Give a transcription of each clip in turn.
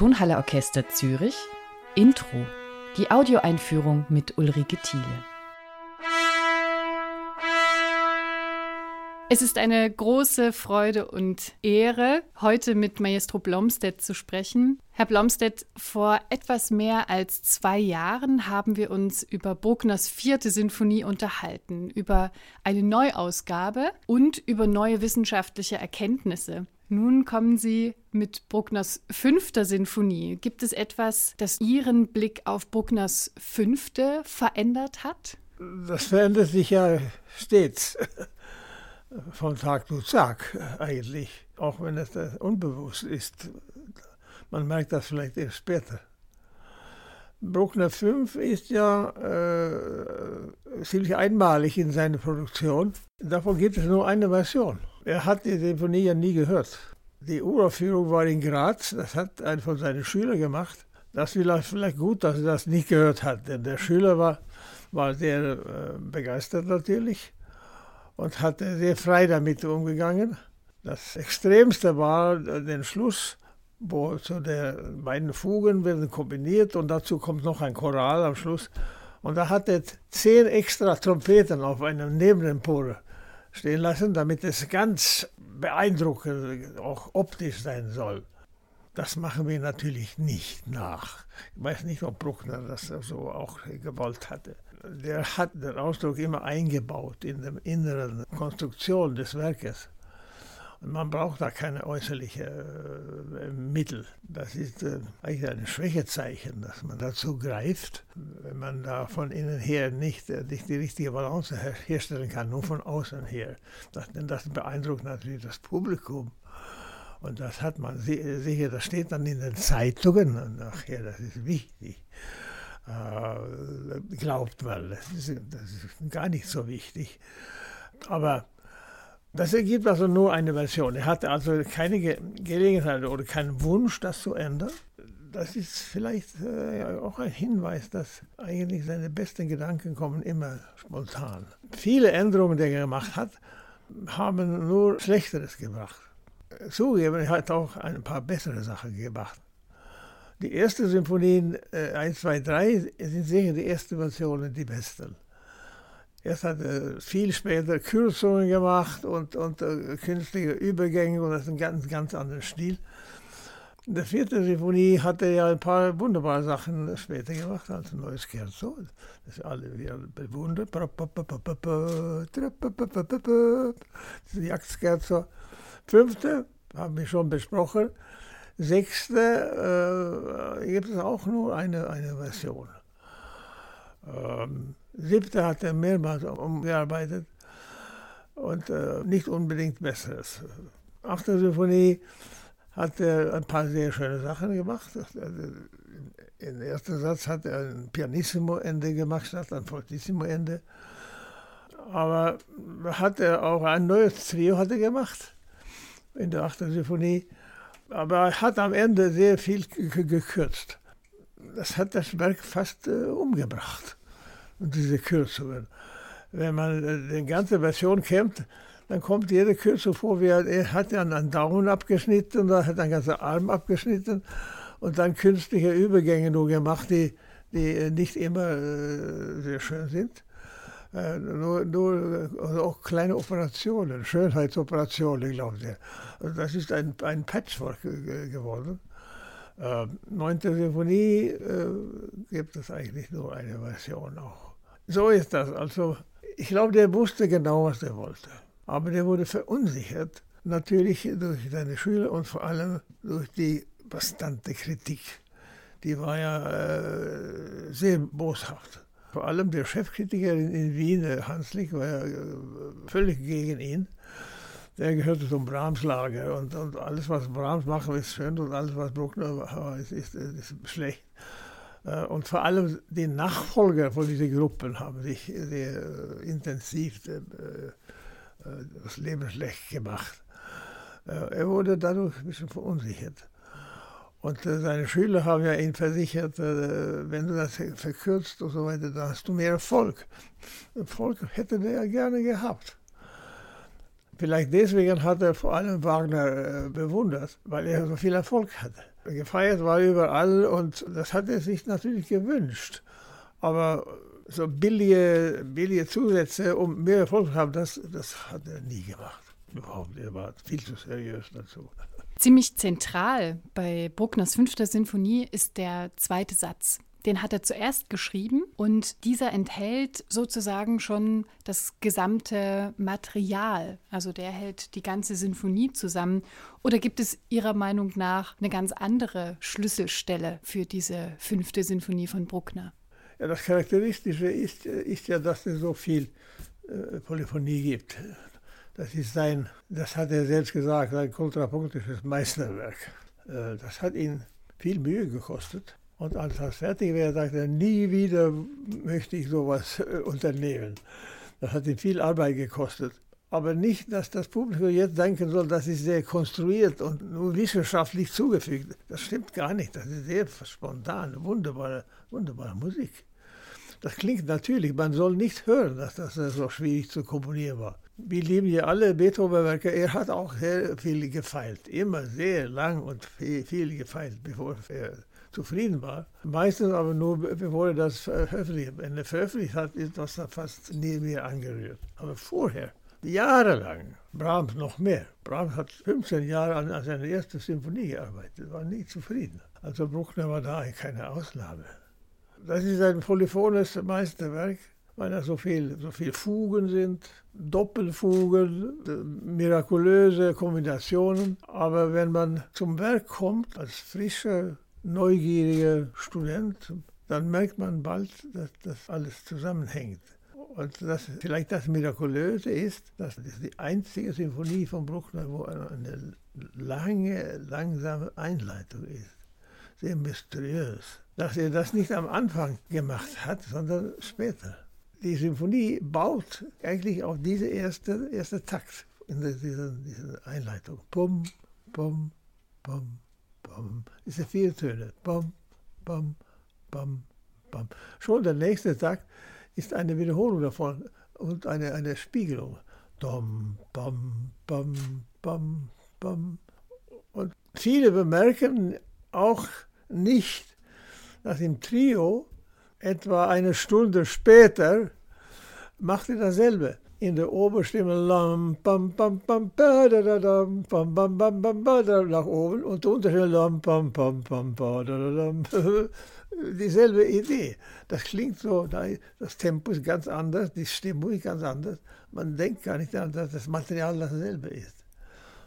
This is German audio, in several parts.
Tonhalle Orchester Zürich Intro. Die Audioeinführung mit Ulrike Thiele. Es ist eine große Freude und Ehre, heute mit Maestro Blomstedt zu sprechen. Herr Blomstedt, vor etwas mehr als zwei Jahren haben wir uns über Bruckners vierte Sinfonie unterhalten, über eine Neuausgabe und über neue wissenschaftliche Erkenntnisse. Nun kommen Sie mit Bruckners fünfter Sinfonie. Gibt es etwas, das Ihren Blick auf Bruckners fünfte verändert hat? Das verändert sich ja stets von Tag zu Tag eigentlich, auch wenn es unbewusst ist. Man merkt das vielleicht erst später. Bruckner 5 ist ja äh, ziemlich einmalig in seiner Produktion. Davon gibt es nur eine Version. Er hat die Sinfonie ja nie gehört. Die Uraufführung war in Graz, das hat einer von seinen Schülern gemacht. Das ist vielleicht gut, dass er das nicht gehört hat, denn der Schüler war, war sehr äh, begeistert natürlich und hat sehr frei damit umgegangen. Das Extremste war den Schluss, wo so der beiden Fugen werden kombiniert und dazu kommt noch ein Choral am Schluss. Und da hat er zehn extra Trompeten auf einem Nebenempore stehen lassen, damit es ganz beeindruckend, auch optisch sein soll. Das machen wir natürlich nicht nach. Ich weiß nicht, ob Bruckner das so auch gewollt hatte der hat den Ausdruck immer eingebaut in der inneren Konstruktion des Werkes. Und man braucht da keine äußerlichen äh, Mittel. Das ist äh, eigentlich ein Schwächezeichen, dass man dazu greift, wenn man da von innen her nicht, äh, nicht die richtige Balance her herstellen kann, nur von außen her. Das, denn das beeindruckt natürlich das Publikum. Und das hat man sicher, das steht dann in den Zeitungen nachher, das ist wichtig. Äh, glaubt man. Das ist, das ist gar nicht so wichtig. Aber das ergibt also nur eine Version. Er hatte also keine Ge Gelegenheit oder keinen Wunsch, das zu ändern. Das ist vielleicht äh, auch ein Hinweis, dass eigentlich seine besten Gedanken kommen immer spontan. Viele Änderungen, die er gemacht hat, haben nur Schlechteres gebracht. Zugeben, er hat auch ein paar bessere Sachen gemacht. Die erste Symphonie, äh, 1, 2, 3, sind sicher die ersten Versionen die besten. Erst hat er viel später Kürzungen gemacht und, und äh, künstliche Übergänge und das ist ein ganz, ganz anderer Stil. In der vierten Symphonie hat er ja ein paar wunderbare Sachen später gemacht, als ein neues Scherzo, das alle wieder bewundert. Das Jagdscherzo. Fünfte, haben wir schon besprochen, Sechste äh, gibt es auch nur eine, eine Version. Ähm, siebte hat er mehrmals umgearbeitet und äh, nicht unbedingt Besseres. Achte Symphonie hat er ein paar sehr schöne Sachen gemacht. Im ersten Satz hat er ein Pianissimo-Ende gemacht statt ein Fortissimo-Ende. Aber hat er auch ein neues Trio hat er gemacht in der achten Symphonie aber er hat am Ende sehr viel gekürzt. Das hat das Werk fast äh, umgebracht, diese Kürzungen. Wenn man äh, die ganze Version kennt, dann kommt jede Kürzung vor, wie er, er hat ja einen Daumen abgeschnitten und hat einen ganzen Arm abgeschnitten und dann künstliche Übergänge nur gemacht, die, die äh, nicht immer äh, sehr schön sind. Äh, nur, nur also auch kleine Operationen, Schönheitsoperationen, glaube ich. Also das ist ein, ein Patchwork geworden. Äh, neunte Sinfonie äh, gibt es eigentlich nur eine Version auch. So ist das. Also ich glaube, der wusste genau, was er wollte. Aber der wurde verunsichert, natürlich durch seine Schüler und vor allem durch die bastante Kritik. Die war ja äh, sehr boshaft. Vor allem der Chefkritiker in, Wien, Hans Lick, war ja äh, völlig gegen ihn. Der gehörte zum Brahms-Lager und, und, alles, was Brahms macht, ist schön und alles, was Bruckner macht, ist, ist, ist schlecht. Äh, und vor allem die Nachfolger von diesen Gruppen haben sich sehr äh, intensiv das Leben schlecht gemacht. Er wurde dadurch ein bisschen verunsichert. Und äh, seine Schüler haben ja ihn versichert, äh, wenn du das verkürzt und so weiter, dann hast du mehr Erfolg. Erfolg hätte der ja gerne gehabt. Vielleicht deswegen hat er vor allem Wagner äh, bewundert, weil er so viel Erfolg hatte. Gefeiert war überall und das hat er sich natürlich gewünscht. Aber so billige, billige Zusätze, um mehr Erfolg zu haben, das, das hat er nie gemacht. Überhaupt, er war viel zu seriös dazu. Ziemlich zentral bei Bruckners fünfter Sinfonie ist der zweite Satz. Den hat er zuerst geschrieben und dieser enthält sozusagen schon das gesamte Material. Also der hält die ganze Sinfonie zusammen. Oder gibt es Ihrer Meinung nach eine ganz andere Schlüsselstelle für diese fünfte Sinfonie von Bruckner? Ja, das Charakteristische ist, ist ja, dass es so viel äh, Polyphonie gibt. Das ist sein, das hat er selbst gesagt, sein kontrapunktisches Meisterwerk. Äh, das hat ihn viel Mühe gekostet. Und als das fertig wäre, sagte er, nie wieder möchte ich sowas äh, unternehmen. Das hat ihm viel Arbeit gekostet. Aber nicht, dass das Publikum jetzt denken soll, das ist sehr konstruiert und nur wissenschaftlich zugefügt. Das stimmt gar nicht. Das ist sehr spontan, wunderbare, wunderbare Musik. Das klingt natürlich, man soll nicht hören, dass das so schwierig zu komponieren war. Wir lieben ja alle Beethoven-Werke. Er hat auch sehr viel gefeilt, immer sehr lang und viel, viel gefeilt, bevor er zufrieden war. Meistens aber nur, bevor er das veröffentlicht. Wenn er veröffentlicht hat, ist das fast nie mehr angerührt. Aber vorher, jahrelang, Brahms noch mehr. Brahms hat 15 Jahre an seiner ersten Symphonie gearbeitet, war nie zufrieden. Also Bruckner war da keine Ausnahme. Das ist ein polyphones Meisterwerk, weil da so viel, so viel Fugen sind, Doppelfugen, mirakulöse Kombinationen. Aber wenn man zum Werk kommt, als frischer, neugieriger Student, dann merkt man bald, dass das alles zusammenhängt. Und das, vielleicht das Mirakulöse ist, dass das die einzige Sinfonie von Bruckner, wo eine lange, langsame Einleitung ist. Sehr mysteriös dass er das nicht am Anfang gemacht hat, sondern später. Die Symphonie baut eigentlich auf diese erste, erste Takt in dieser, dieser Einleitung. Bum, bum, bum, bum. Diese vier Töne. Bum, bum, bum, bum. Schon der nächste Takt ist eine Wiederholung davon und eine, eine Spiegelung. Dom, bum, bum, bum, bum. Und viele bemerken auch nicht, dass im Trio etwa eine Stunde später machte dasselbe. In der Oberstimme lam, bam, bam, ba, da, da, da, bam, bam, bam, ba, da, nach oben und der Unterstimme lam, bam, bam, ba, da, da, da. Dieselbe Idee. Das klingt so, das Tempo ist ganz anders, die Stimmung ist ganz anders. Man denkt gar nicht daran, dass das Material dasselbe ist.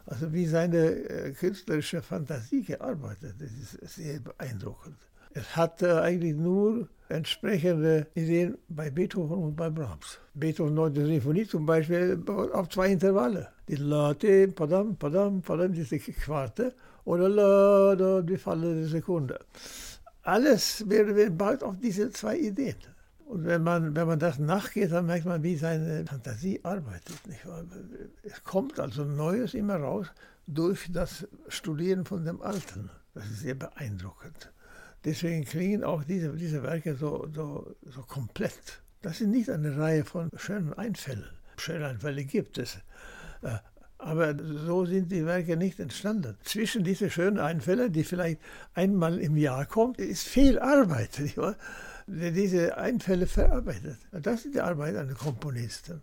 Also wie seine künstlerische Fantasie gearbeitet, das ist sehr beeindruckend. Es hatte eigentlich nur entsprechende Ideen bei Beethoven und bei Brahms. Beethoven 9. Sinfonie zum Beispiel auf zwei Intervalle. Die Late, Padam, Padam, Padam, diese Quarte oder La, da, die fallende Sekunde. Alles wäre bald auf diese zwei Ideen. Und wenn man, wenn man das nachgeht, dann merkt man, wie seine Fantasie arbeitet. Es kommt also Neues immer raus durch das Studieren von dem Alten. Das ist sehr beeindruckend. Deswegen klingen auch diese, diese Werke so, so, so komplett. Das ist nicht eine Reihe von schönen Einfällen. Schöne Einfälle gibt es. Äh, aber so sind die Werke nicht entstanden. Zwischen diese schönen Einfälle, die vielleicht einmal im Jahr kommt, ist viel Arbeit, der diese Einfälle verarbeitet. Das ist die Arbeit eines Komponisten.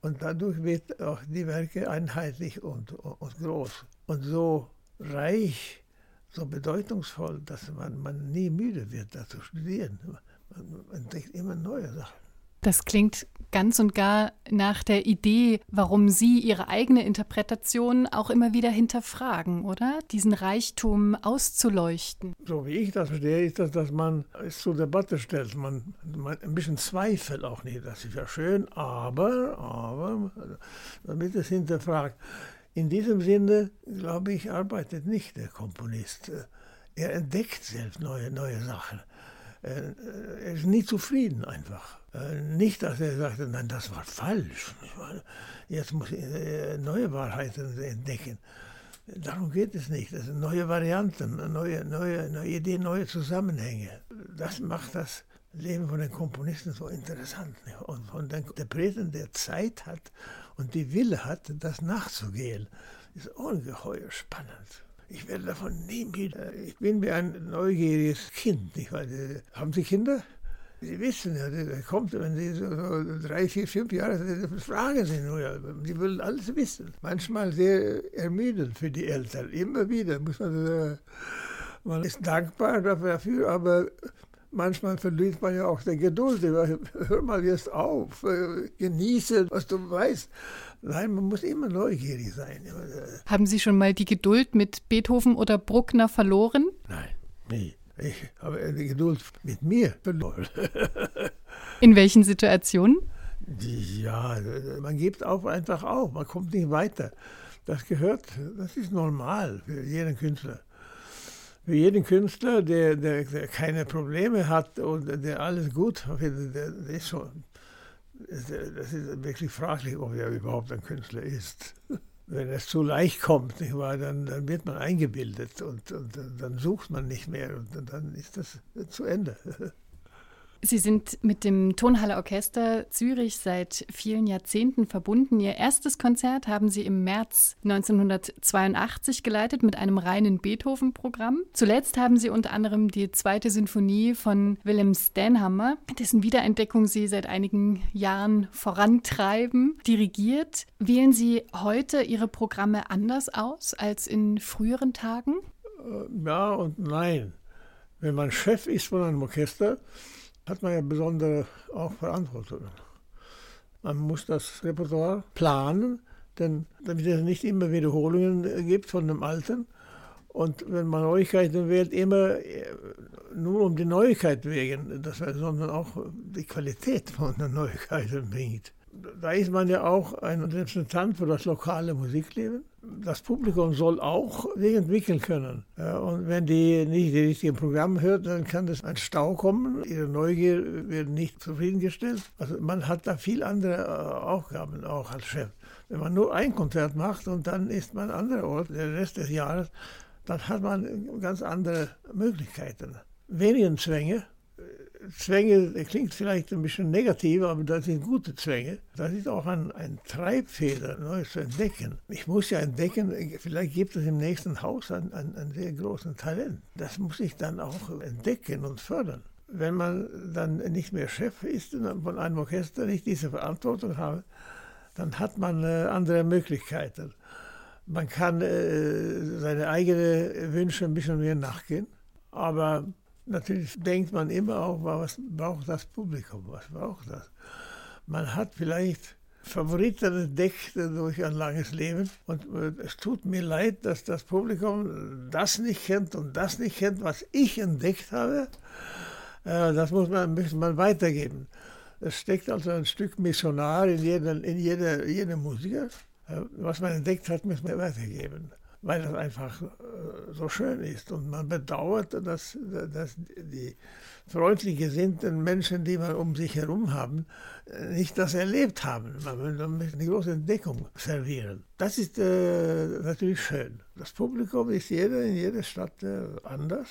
Und dadurch wird auch die Werke einheitlich und, und groß. Und so reich so bedeutungsvoll, dass man, man nie müde wird, da zu studieren. Man entdeckt immer neue Sachen. Das klingt ganz und gar nach der Idee, warum Sie Ihre eigene Interpretation auch immer wieder hinterfragen, oder? Diesen Reichtum auszuleuchten. So wie ich das verstehe, ist das, dass man es zur Debatte stellt. Man, man ein bisschen zweifelt auch nicht. Das ist ja schön, aber, aber, damit es hinterfragt. In diesem Sinne, glaube ich, arbeitet nicht der Komponist. Er entdeckt selbst neue, neue Sachen. Er ist nie zufrieden einfach. Nicht, dass er sagte, nein, das war falsch. Jetzt muss ich neue Wahrheiten entdecken. Darum geht es nicht. Das sind neue Varianten, neue, neue, neue Ideen, neue Zusammenhänge. Das macht das Leben von den Komponisten so interessant. Und von den Interpreten, der Zeit hat und die Wille hat, das nachzugehen, ist ungeheuer spannend. Ich werde davon nie müde. Ich bin wie ein neugieriges Kind. Nicht wahr? Haben Sie Kinder? Sie wissen ja, der kommt, wenn Sie so, so drei, vier, fünf Jahre sind, fragen Sie nur. Sie wollen alles wissen. Manchmal sehr ermüdend für die Eltern. Immer wieder muss man. Äh, man ist dankbar dafür, aber manchmal verliert man ja auch die Geduld. Hör mal jetzt auf, äh, genieße, was du weißt. Nein, man muss immer neugierig sein. Haben Sie schon mal die Geduld mit Beethoven oder Bruckner verloren? Nein, nie. Ich habe die Geduld mit mir verloren. In welchen Situationen? Ja, man gibt auch einfach auf, man kommt nicht weiter. Das gehört, das ist normal für jeden Künstler. Für jeden Künstler, der, der, der keine Probleme hat und der alles gut findet, der, der ist schon, das ist wirklich fraglich, ob er überhaupt ein Künstler ist wenn es zu leicht kommt, nicht wahr, dann, dann wird man eingebildet und, und dann sucht man nicht mehr und dann ist das zu Ende. Sie sind mit dem Tonhalle Orchester Zürich seit vielen Jahrzehnten verbunden. Ihr erstes Konzert haben Sie im März 1982 geleitet mit einem reinen Beethoven-Programm. Zuletzt haben Sie unter anderem die zweite Sinfonie von Willem Stanhammer, dessen Wiederentdeckung Sie seit einigen Jahren vorantreiben, dirigiert. Wählen Sie heute Ihre Programme anders aus als in früheren Tagen? Äh, ja und nein. Wenn man Chef ist von einem Orchester, hat man ja besondere auch Verantwortungen. Man muss das Repertoire planen, denn damit es nicht immer Wiederholungen gibt von dem Alten. Und wenn man Neuigkeiten wählt, immer äh, nur um die Neuigkeit wegen, das sondern auch die Qualität von den Neuigkeiten bringt da ist man ja auch ein Repräsentant für das lokale Musikleben. Das Publikum soll auch sich entwickeln können. und wenn die nicht die richtigen Programme hört, dann kann das ein Stau kommen. Ihre Neugier wird nicht zufriedengestellt. Also man hat da viel andere äh, Aufgaben auch als Chef. Wenn man nur ein Konzert macht und dann ist man an anderer Ort, der Rest des Jahres, dann hat man ganz andere Möglichkeiten. Weniger Zwänge, Zwänge, klingt vielleicht ein bisschen negativ, aber das sind gute Zwänge. Das ist auch ein, ein Treibfeder, Neues zu entdecken. Ich muss ja entdecken, vielleicht gibt es im nächsten Haus ein, ein, ein sehr großes Talent. Das muss ich dann auch entdecken und fördern. Wenn man dann nicht mehr Chef ist von einem Orchester, nicht diese Verantwortung hat, dann hat man äh, andere Möglichkeiten. Man kann äh, seine eigenen Wünsche ein bisschen mehr nachgehen, aber Natürlich denkt man immer auch, was braucht das Publikum, was braucht das? Man hat vielleicht Favoriten entdeckt durch ein langes Leben und äh, es tut mir leid, dass das Publikum das nicht kennt und das nicht kennt, was ich entdeckt habe. Äh, das muss man, muss man weitergeben. Es steckt also ein Stück Missionar in, jeden, in jeder, jedem Musiker. Äh, was man entdeckt hat, muss man weitergeben weil das einfach äh, so schön ist. Und man bedauert, dass, dass die freundlich gesinnten Menschen, die man um sich herum haben, nicht das erlebt haben. Man will eine große Entdeckung servieren. Das ist äh, natürlich schön. Das Publikum ist jeder in jeder Stadt äh, anders.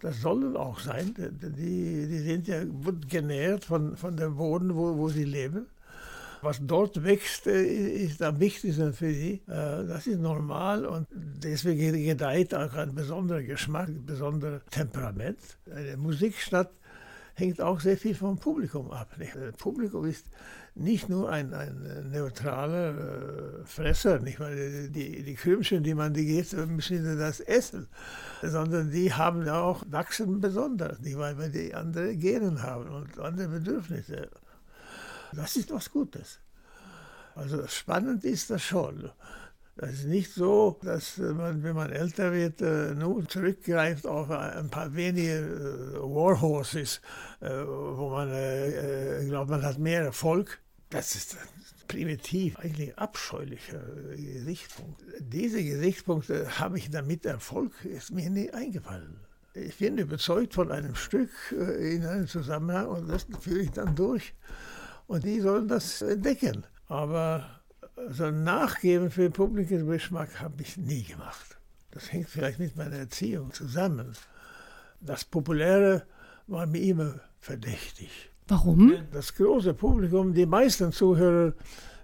Das soll auch sein. Die, die sind ja gut genährt von, von dem Boden, wo, wo sie leben. Was dort wächst, äh, ist am wichtigsten für sie. Äh, das ist normal und deswegen gedeiht auch ein besonderer Geschmack, ein besonderes Temperament. Eine Musikstadt hängt auch sehr viel vom Publikum ab. Das Publikum ist nicht nur ein, ein neutraler äh, Fresser, nicht weil die, die Krümchen, die man die geht, müssen das essen, sondern die haben auch wachsen besonders, nicht weil wir die andere Genen haben und andere Bedürfnisse. Das ist was Gutes. Also spannend ist das schon. Das ist nicht so, dass man, wenn man älter wird, äh, nur zurückgreift auf ein paar wenige äh, Warhorses, äh, wo man glaubt, man hat mehr Erfolg. Das ist primitiv, eigentlich abscheulicher Gesichtspunkt. Diese Gesichtspunkte habe ich damit Erfolg, ist mir nie eingefallen. Ich bin überzeugt von einem Stück in einem Zusammenhang und das führe ich dann durch. Und die sollen das entdecken. Aber so Nachgeben für den Publikumsgeschmack habe ich nie gemacht. Das hängt vielleicht mit meiner Erziehung zusammen. Das Populäre war mir immer verdächtig. Warum? Das große Publikum, die meisten Zuhörer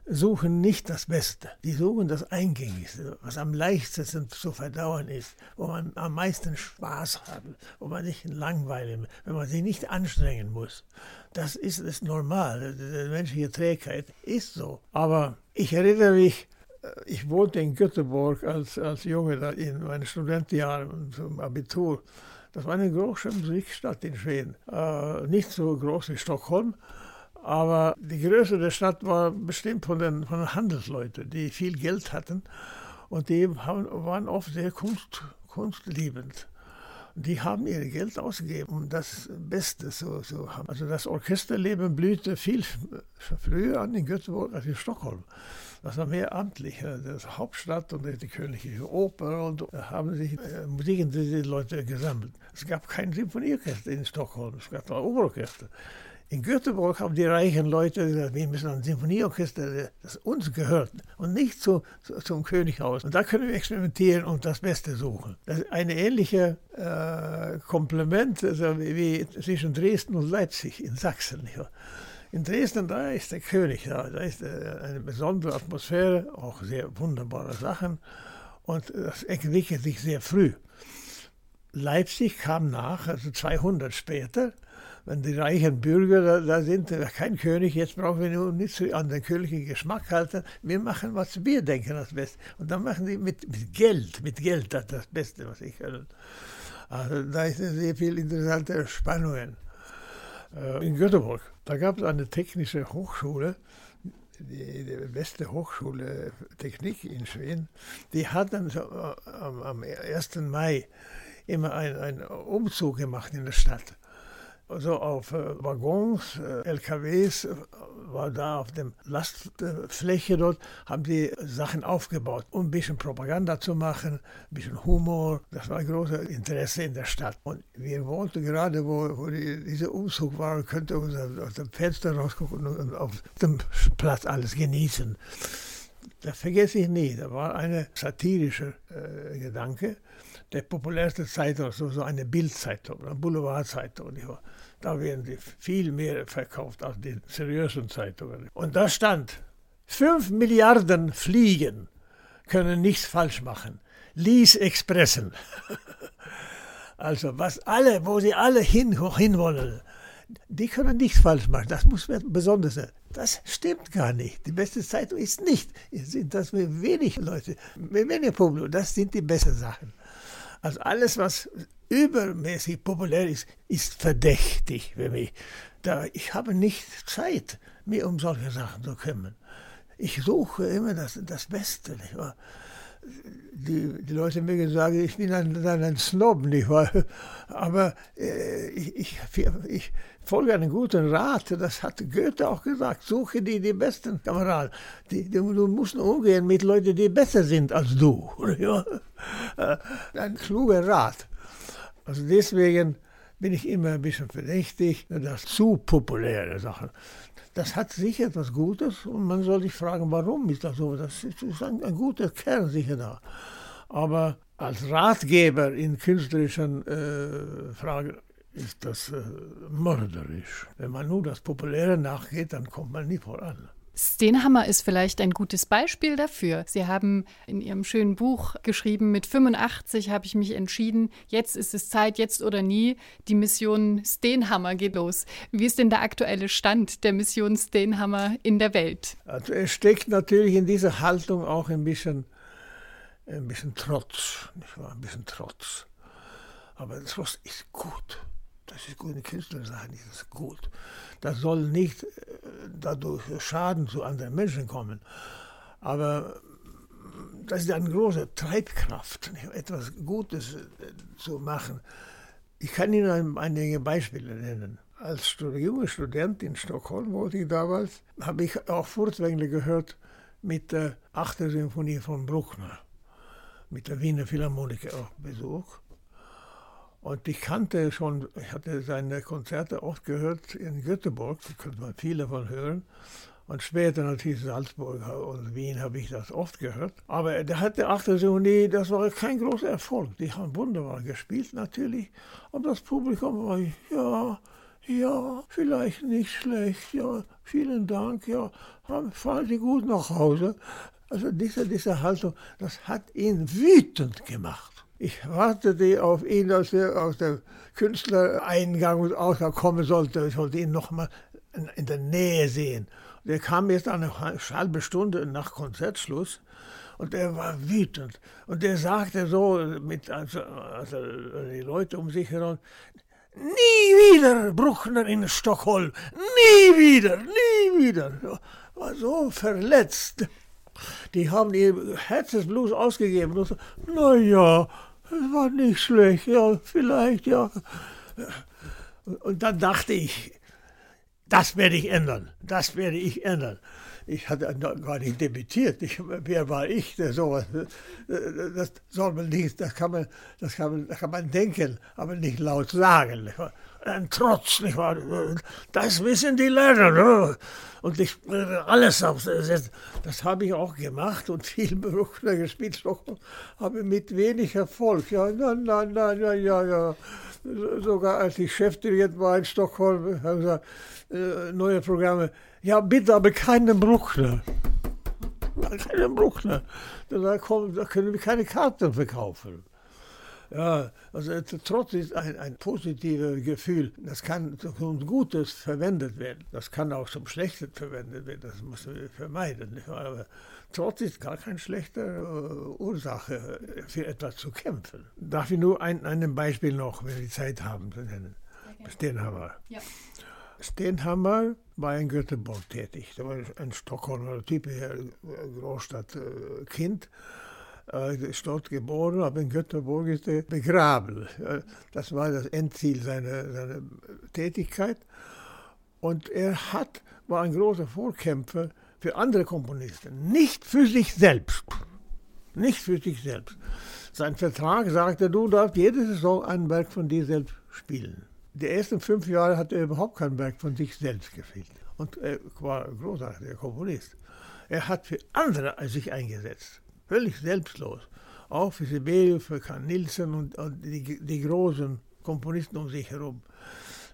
suchen nicht das Beste. Die suchen das Eingängigste, was am leichtesten zu verdauern ist, wo man am meisten Spaß hat, wo man sich langweilen, wenn man sich nicht anstrengen muss. Das ist, ist normal. Die menschliche Trägheit ist so. Aber ich erinnere mich, äh, ich wohnte in Göteborg als, als Junge da in meinen Studentenjahren zum Abitur. Das war eine große Musikstadt in Schweden. Äh, nicht so groß wie Stockholm, aber die Größe der Stadt war bestimmt von den, von den Handelsleuten, die viel Geld hatten und die haben, waren oft sehr Kunst, kunstliebend. Die haben ihr Geld ausgegeben, um das Beste zu, zu haben. Also das Orchesterleben blühte viel früher an in Göteborg als in Stockholm. Das war mehr amtlich. Das Hauptstadt und die Königliche Oper und da haben sich äh, Musikinteressierte Leute gesammelt. Es gab kein Symphonieorchester in Stockholm, es gab ein Oberorchester. In Göteborg haben die reichen Leute gesagt, wir müssen ein Symphonieorchester, das uns gehört und nicht zu, zu, zum Könighaus. Und da können wir experimentieren und das Beste suchen. Das ist eine ähnliche äh, Komplement also wie zwischen Dresden und Leipzig in Sachsen. Ja. In Dresden, da ist der König, da, da ist äh, eine besondere Atmosphäre, auch sehr wunderbare Sachen. Und das entwickelt sich sehr früh. Leipzig kam nach, also 200 später wenn die reichen Bürger da, da sind, kein König, jetzt brauchen wir nur nicht an den königlichen Geschmack halten, wir machen, was wir denken das Beste. Und dann machen sie mit, mit Geld, mit Geld das, das Beste, was sie können. Also da ist sehr viel interessante Spannungen. Äh, in Göteborg, da gab es eine technische Hochschule, die, die, beste Hochschule Technik in Schweden, die hatten so, äh, am 1. Mai immer einen Umzug gemacht in der Stadt also auf äh, Waggons, äh, LKWs, äh, war da auf der Lastfläche dort, haben die Sachen aufgebaut, um ein bisschen Propaganda zu machen, ein bisschen Humor. Das war ein großes Interesse in der Stadt. Und wir wollten gerade, wo, wo die, dieser Umzug war, könnte uns aus dem Fenster rausgucken und auf dem Platz alles genießen. Das vergesse ich nie. Da war ein satirischer äh, Gedanke. Der populärste Zeitung, so, so eine Bildzeitung, eine Boulevardzeitung. Da werden die viel mehr verkauft als die seriösen Zeitungen. Und da stand, 5 Milliarden Fliegen können nichts falsch machen. Lies Expressen. also was alle, wo sie alle hin, hinwollen, die können nichts falsch machen. Das muss besonders sein. Das stimmt gar nicht. Die beste Zeitung ist nicht. Sind das wenig Leute, wenig Publikum. Das sind die besten Sachen. Also alles, was übermäßig populär ist, ist verdächtig für mich. Da, ich habe nicht Zeit, mir um solche Sachen zu kümmern. Ich suche immer das, das Beste. Nicht wahr? Die, die Leute mögen sagen, ich bin ein, ein Snob, nicht wahr? aber äh, ich, ich, ich, folge einem guten Rat. Das hat Goethe auch gesagt. Suche die, die besten Kameraden. Die, die, du musst umgehen mit Leuten, die besser sind als du. Ein kluger Rat. Also deswegen bin ich immer ein bisschen verdächtig, dass zu populäre Sachen. Das hat sicher etwas Gutes und man soll sich fragen, warum ist das so? Das ist ein, ein guter Kern sicher da. Aber als Ratgeber in künstlerischen äh, Fragen ist das äh, mörderisch. Wenn man nur das Populäre nachgeht, dann kommt man nie voran. Stenhammer ist vielleicht ein gutes Beispiel dafür. Sie haben in Ihrem schönen Buch geschrieben, mit 85 habe ich mich entschieden, jetzt ist es Zeit, jetzt oder nie. Die Mission Stenhammer geht los. Wie ist denn der aktuelle Stand der Mission Stenhammer in der Welt? Also es steckt natürlich in dieser Haltung auch ein bisschen, ein bisschen Trotz, nicht wahr? Ein bisschen Trotz. Aber Trotz ist gut. Das ist gut, eine Künstler sagen, das ist gut. Das soll nicht äh, dadurch Schaden zu anderen Menschen kommen. Aber das ist eine große Treibkraft, etwas Gutes äh, zu machen. Ich kann Ihnen einige Beispiele nennen. Als junger Student in Stockholm wollte ich damals, habe ich auch Vorträge gehört mit der 8. Symphonie von Bruckner, mit der Wiener Philharmoniker auch Besuch. Und ich kannte schon, ich hatte seine Konzerte oft gehört in Göteborg, da könnte man viele von hören. Und später natürlich Salzburg und Wien habe ich das oft gehört. Aber der hatte achte Symphonie, das war kein großer Erfolg. Die haben wunderbar gespielt natürlich. Und das Publikum war, ja, Ja, vielleicht nicht schlecht, ja, vielen Dank, ja, fahren Sie gut nach Hause. Also diese, diese Haltung, das hat ihn wütend gemacht. Ich wartete auf ihn, als er aus dem Künstlereingang und Ausgang kommen sollte. Ich wollte ihn noch mal in, der Nähe sehen. Der kam jetzt eine halbe Stunde nach Konzertschluss und er war wütend. Und er sagte so, mit, also, also die Leute um sich herum, nie wieder Bruckner in Stockholm, nie wieder, nie wieder. War so verletzt. Die haben ihr Herzensblut ausgegeben. Und so, na ja, es war nicht schlecht, ja, vielleicht, ja. Und dann dachte ich, das werde ich ändern, das werde ich ändern. Ich hatte gar nicht debütiert. Ich, wer war ich, der sowas? Das soll man nicht, das kann man, das kann man, das kann man denken, aber nicht laut sagen. Nicht Ein Trotz, nicht wahr? Das wissen die Lehrer. Ne? Und ich alles aufsetzen. Das habe ich auch gemacht und viel Bruckner gespielt, aber mit wenig Erfolg. Ja, nein, nein, nein, ja, ja, ja. Sogar als ich Chefdirigent war in Stockholm, haben gesagt, äh, neue Programme. Ja, bitte, aber keinen Bruckner. Keinen Bruckner. Da, kommen, da können wir keine Karten verkaufen. Ja, also Trotz ist ein, ein positives Gefühl. Das kann zum Gutes verwendet werden. Das kann auch zum Schlechten verwendet werden. Das muss man vermeiden. Aber Trotz ist gar keine schlechte äh, Ursache, für etwas zu kämpfen. Darf ich nur ein, ein Beispiel noch, wenn wir Zeit haben, zu nennen? Stenhammer. Ja. Stenhammer war in Göteborg tätig. Der war ein Stockholmer Typ, Großstadtkind. Äh, ist dort geboren, aber in Göteborg ist er begraben. Das war das Endziel seiner, seiner Tätigkeit. Und er hat, war ein großer Vorkämpfer für andere Komponisten, nicht für sich selbst. Nicht für sich selbst. Sein Vertrag sagte, du darfst jede Saison ein Werk von dir selbst spielen. Die ersten fünf Jahre hat er überhaupt kein Werk von sich selbst gespielt. Und er war ein großartiger Komponist. Er hat für andere sich eingesetzt. Völlig selbstlos. Auch für Sibelius, für Karl Nielsen und, und die, die großen Komponisten um sich herum.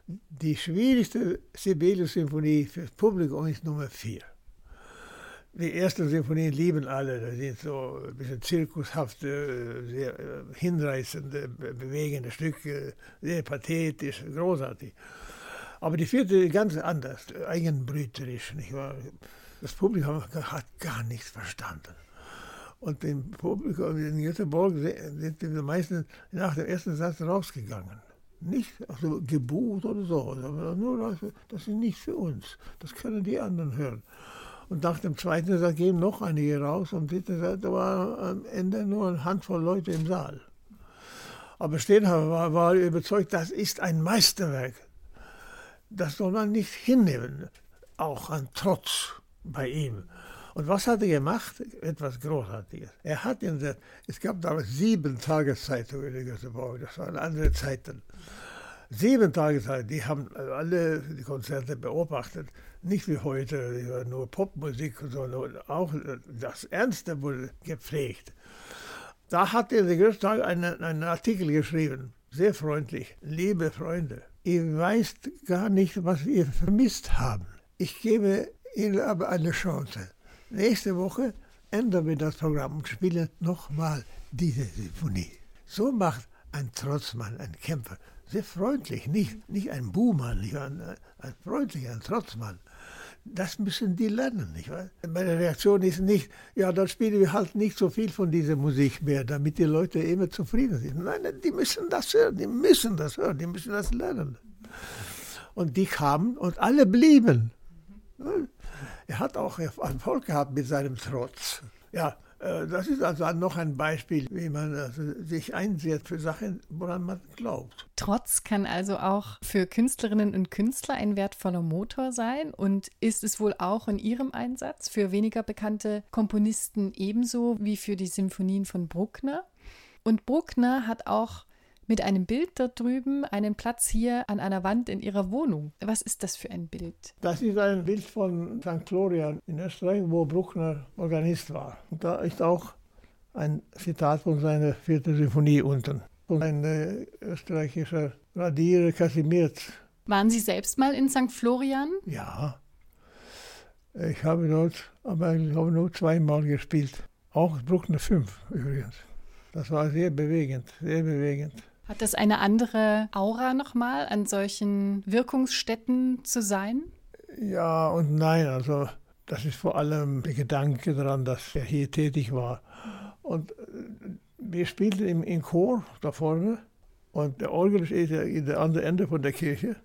Die schwierigste Sibelius-Symphonie fürs Publikum ist Nummer vier die ersten Sinfonien lieben alle. Das sind so ein bisschen zirkushafte, sehr äh, hinreißende, bewegende Stücke, sehr pathetisch, großartig. Aber die vierte ganz anders, eigenbrüterisch. Nicht wahr? Das Publikum hat gar nichts verstanden. Und im Publikum in Göteborg sind die meisten nach dem ersten Satz rausgegangen. Nicht also gebucht oder so, nur das ist nicht für uns. Das können die anderen hören. Und nach dem zweiten Satz gehen noch einige raus. Am dritten Satz war am Ende nur eine Handvoll Leute im Saal. Aber Steenhauer war, war überzeugt, das ist ein Meisterwerk. Das soll man nicht hinnehmen. Auch an Trotz bei ihm. Und was hat er gemacht? Etwas Großartiges. Er hat in der, es gab damals sieben Tageszeitungen in Göteborg, das waren andere Zeiten. Sieben Tageszeit, die haben alle die Konzerte beobachtet. Nicht wie heute, nur Popmusik, sondern auch das Ernste wurde gepflegt. Da hat er den größten Tag einen, einen Artikel geschrieben, sehr freundlich. Liebe Freunde, ihr weißt gar nicht, was wir vermisst haben. Ich gebe Ihnen aber eine Chance. Nächste Woche ändern wir das Programm und spielen nochmal diese Symphonie. So macht ein Trotzmann, ein Kämpfer, sehr freundlich, nicht, nicht ein Buhmann, nicht ein, ein freundlicher, ein Trotzmann. Das müssen die lernen, nicht wahr? Meine Reaktion ist nicht, ja, dann spielen wir halt nicht so viel von dieser Musik mehr, damit die Leute immer zufrieden sind. Nein, die müssen das hören, die müssen das hören, die müssen das lernen. Und die kamen und alle blieben. Er hat auch Erfolg gehabt mit seinem Trotz. Ja, äh, das ist also noch ein Beispiel, wie man also sich einsetzt für Sachen, woran man glaubt. Trotz kann also auch für Künstlerinnen und Künstler ein wertvoller Motor sein und ist es wohl auch in ihrem Einsatz für weniger bekannte Komponisten ebenso wie für die Symphonien von Bruckner. Und Bruckner hat auch mit einem Bild dort drüben einen Platz hier an einer Wand in ihrer Wohnung. Was ist das für ein Bild? Das ist ein Bild von St. Florian in Österreich, wo Bruckner Organist war. Und da ist auch ein Zitat von seiner vierten Symphonie unten. Und ein äh, österreichischer Radierer Kasimir Waren Sie selbst mal in St. Florian? Ja. Ich habe dort, aber ich habe nur zweimal gespielt. Auch Bruckner 5 übrigens. Das war sehr bewegend, sehr bewegend. Hat das eine andere Aura nochmal, an solchen Wirkungsstätten zu sein? Ja und nein. Also das ist vor allem der Gedanke daran, dass er hier tätig war. Und äh, wir spielten im, im Chor da vorne und der Orgel steht ja in der anderen Ende von der Kirche.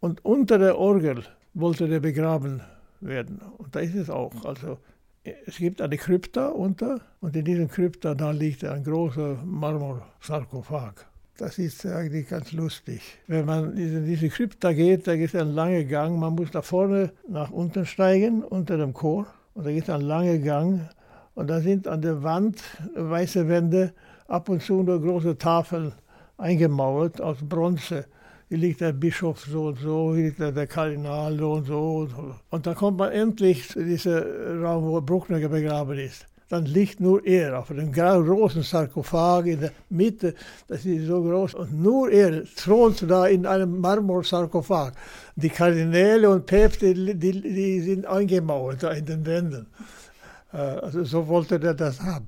Und unter der Orgel wollte der begraben werden. Und da ist es auch. Also es gibt eine Krypta unter und in diesem Krypta da liegt ein großer Marmorsarkophag. Das ist eigentlich ganz lustig. Wenn man in diese Krypta geht, da geht ein langer Gang. Man muss da vorne nach unten steigen, unter dem Chor. Und da geht ein langer Gang. Und da sind an der Wand weiße Wände, ab und zu nur große Tafeln eingemauert aus Bronze. Hier liegt der Bischof so und so, hier liegt der Kardinal so und so. Und da kommt man endlich zu diesem Raum, wo Bruckner begraben ist dann liegt nur er auf einem großen Sarkophag in der Mitte. Das ist so groß. Und nur er thront da in einem Marmorsarkophag. Die Kardinäle und Päpste, die, die sind eingemauert da in den Wänden. Äh, also so wollte er das haben.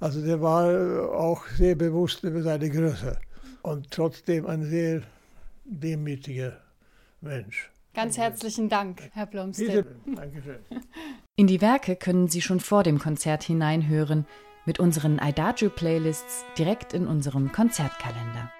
Also der war auch sehr bewusst über seine Größe und trotzdem ein sehr demütiger Mensch. Ganz herzlichen Dank, Herr Blomstedt. Dankeschön. In die Werke können Sie schon vor dem Konzert hineinhören mit unseren Adagio-Playlists direkt in unserem Konzertkalender.